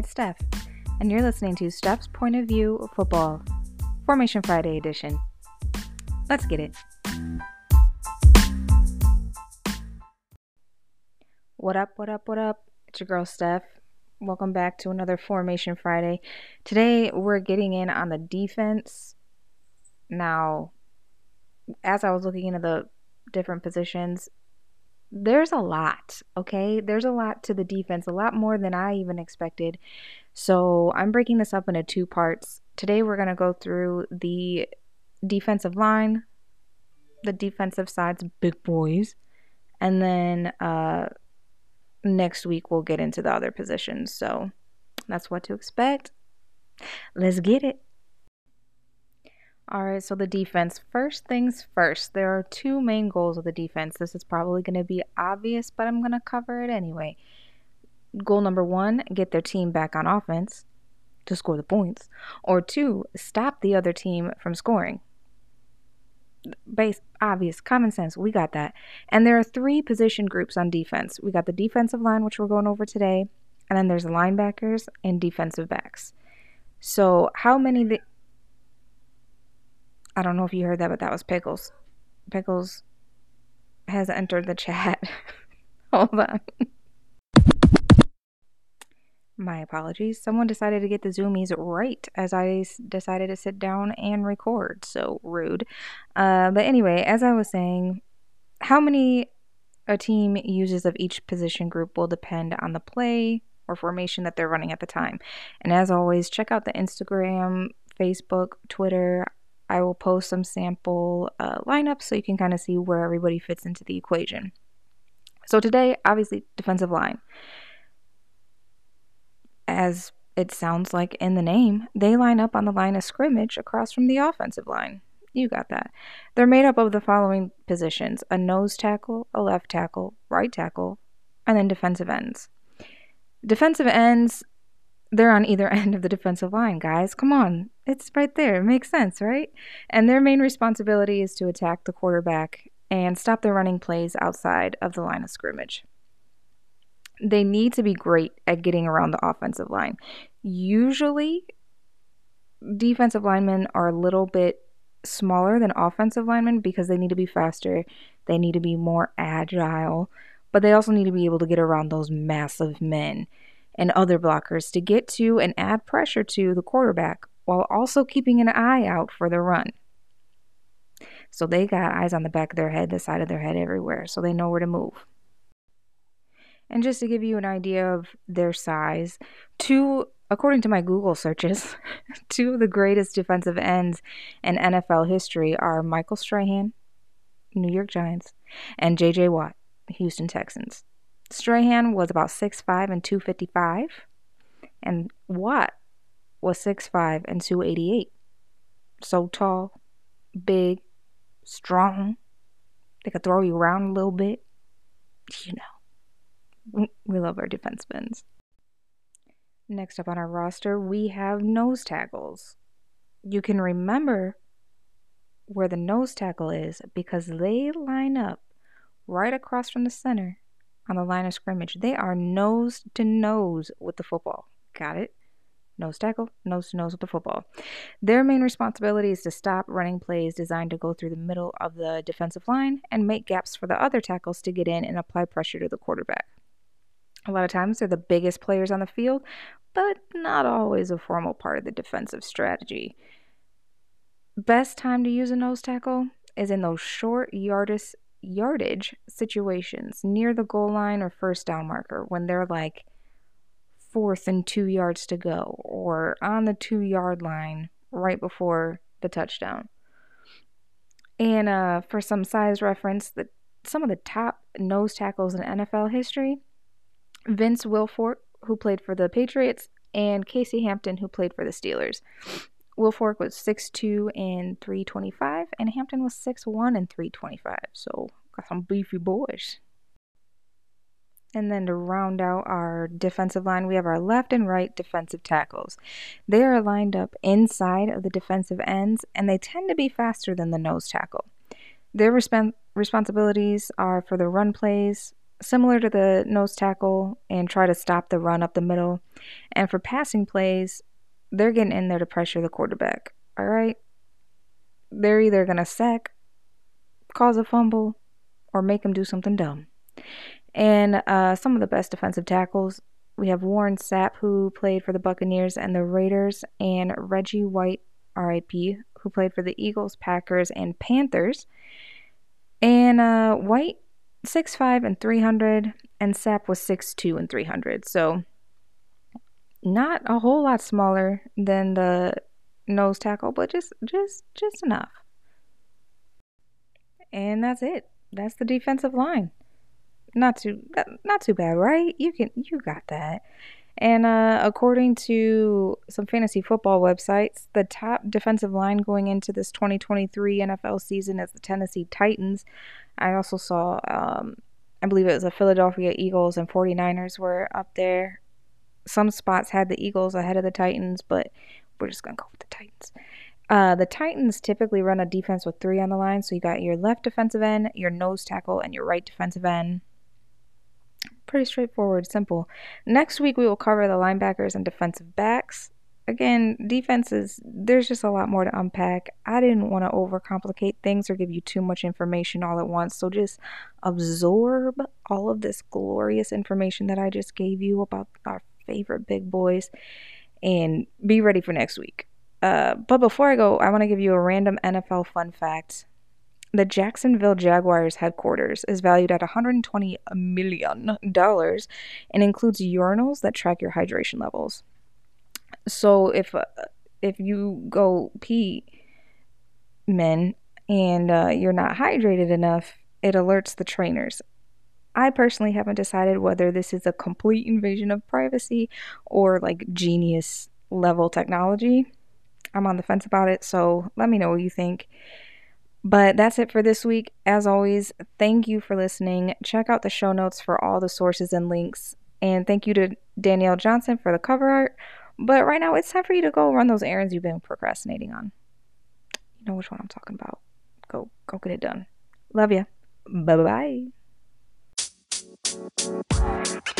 it's Steph, and you're listening to Steph's Point of View Football, Formation Friday edition. Let's get it. What up, what up, what up? It's your girl Steph. Welcome back to another Formation Friday. Today we're getting in on the defense. Now, as I was looking into the different positions, there's a lot, okay? There's a lot to the defense, a lot more than I even expected. So I'm breaking this up into two parts. Today we're going to go through the defensive line, the defensive side's big boys, and then uh, next week we'll get into the other positions. So that's what to expect. Let's get it. All right, so the defense. First things first, there are two main goals of the defense. This is probably going to be obvious, but I'm going to cover it anyway. Goal number one get their team back on offense to score the points, or two, stop the other team from scoring. Base, obvious, common sense, we got that. And there are three position groups on defense. We got the defensive line, which we're going over today, and then there's linebackers and defensive backs. So, how many the I don't know if you heard that, but that was Pickles. Pickles has entered the chat. Hold on. My apologies. Someone decided to get the zoomies right as I decided to sit down and record. So rude. Uh, but anyway, as I was saying, how many a team uses of each position group will depend on the play or formation that they're running at the time. And as always, check out the Instagram, Facebook, Twitter. I will post some sample uh, lineups so you can kind of see where everybody fits into the equation. So today, obviously, defensive line. As it sounds like in the name, they line up on the line of scrimmage across from the offensive line. You got that. They're made up of the following positions a nose tackle, a left tackle, right tackle, and then defensive ends. Defensive ends they're on either end of the defensive line, guys. Come on. It's right there. It makes sense, right? And their main responsibility is to attack the quarterback and stop the running plays outside of the line of scrimmage. They need to be great at getting around the offensive line. Usually, defensive linemen are a little bit smaller than offensive linemen because they need to be faster, they need to be more agile, but they also need to be able to get around those massive men and other blockers to get to and add pressure to the quarterback while also keeping an eye out for the run. So they got eyes on the back of their head, the side of their head, everywhere, so they know where to move. And just to give you an idea of their size, two, according to my Google searches, two of the greatest defensive ends in NFL history are Michael Strahan, New York Giants, and J.J. Watt, Houston Texans. Strahan was about 6'5 and 255, and Watt was 6'5 and 288. So tall, big, strong. They could throw you around a little bit. You know, we love our defensive ends. Next up on our roster, we have nose tackles. You can remember where the nose tackle is because they line up right across from the center on the line of scrimmage. They are nose to nose with the football. Got it? Nose tackle, nose to nose with the football. Their main responsibility is to stop running plays designed to go through the middle of the defensive line and make gaps for the other tackles to get in and apply pressure to the quarterback. A lot of times they're the biggest players on the field, but not always a formal part of the defensive strategy. Best time to use a nose tackle is in those short yardage yardage situations near the goal line or first down marker when they're like fourth and two yards to go or on the two yard line right before the touchdown. And uh, for some size reference, the, some of the top nose tackles in NFL history Vince Wilfork, who played for the Patriots, and Casey Hampton, who played for the Steelers. Wilfork was 6'2 and 325, and Hampton was 6'1 and 325. So, got some beefy boys. And then to round out our defensive line, we have our left and right defensive tackles. They are lined up inside of the defensive ends, and they tend to be faster than the nose tackle. Their resp- responsibilities are for the run plays, similar to the nose tackle, and try to stop the run up the middle. And for passing plays, they're getting in there to pressure the quarterback. All right? They're either going to sack, cause a fumble, or make him do something dumb. And uh, some of the best defensive tackles we have Warren Sapp, who played for the Buccaneers and the Raiders, and Reggie White, RIP, who played for the Eagles, Packers, and Panthers. And uh, White, 6'5 and 300, and Sapp was 6'2 and 300. So not a whole lot smaller than the nose tackle, but just just just enough. And that's it. That's the defensive line. Not too not too bad, right? You can you got that. And uh, according to some fantasy football websites, the top defensive line going into this 2023 NFL season is the Tennessee Titans. I also saw, um, I believe it was the Philadelphia Eagles and 49ers were up there. Some spots had the Eagles ahead of the Titans, but we're just going to go with the Titans. Uh, the Titans typically run a defense with three on the line. So you got your left defensive end, your nose tackle, and your right defensive end. Pretty straightforward, simple. Next week, we will cover the linebackers and defensive backs. Again, defenses, there's just a lot more to unpack. I didn't want to overcomplicate things or give you too much information all at once. So just absorb all of this glorious information that I just gave you about our favorite big boys and be ready for next week. Uh, but before I go, I want to give you a random NFL fun fact. The Jacksonville Jaguars headquarters is valued at $120 million and includes urinals that track your hydration levels. So if uh, if you go pee, men, and uh, you're not hydrated enough, it alerts the trainers. I personally haven't decided whether this is a complete invasion of privacy or like genius level technology. I'm on the fence about it, so let me know what you think. But that's it for this week. As always, thank you for listening. Check out the show notes for all the sources and links. And thank you to Danielle Johnson for the cover art. But right now, it's time for you to go run those errands you've been procrastinating on. You know which one I'm talking about. Go, go get it done. Love you. Bye bye. Thank you.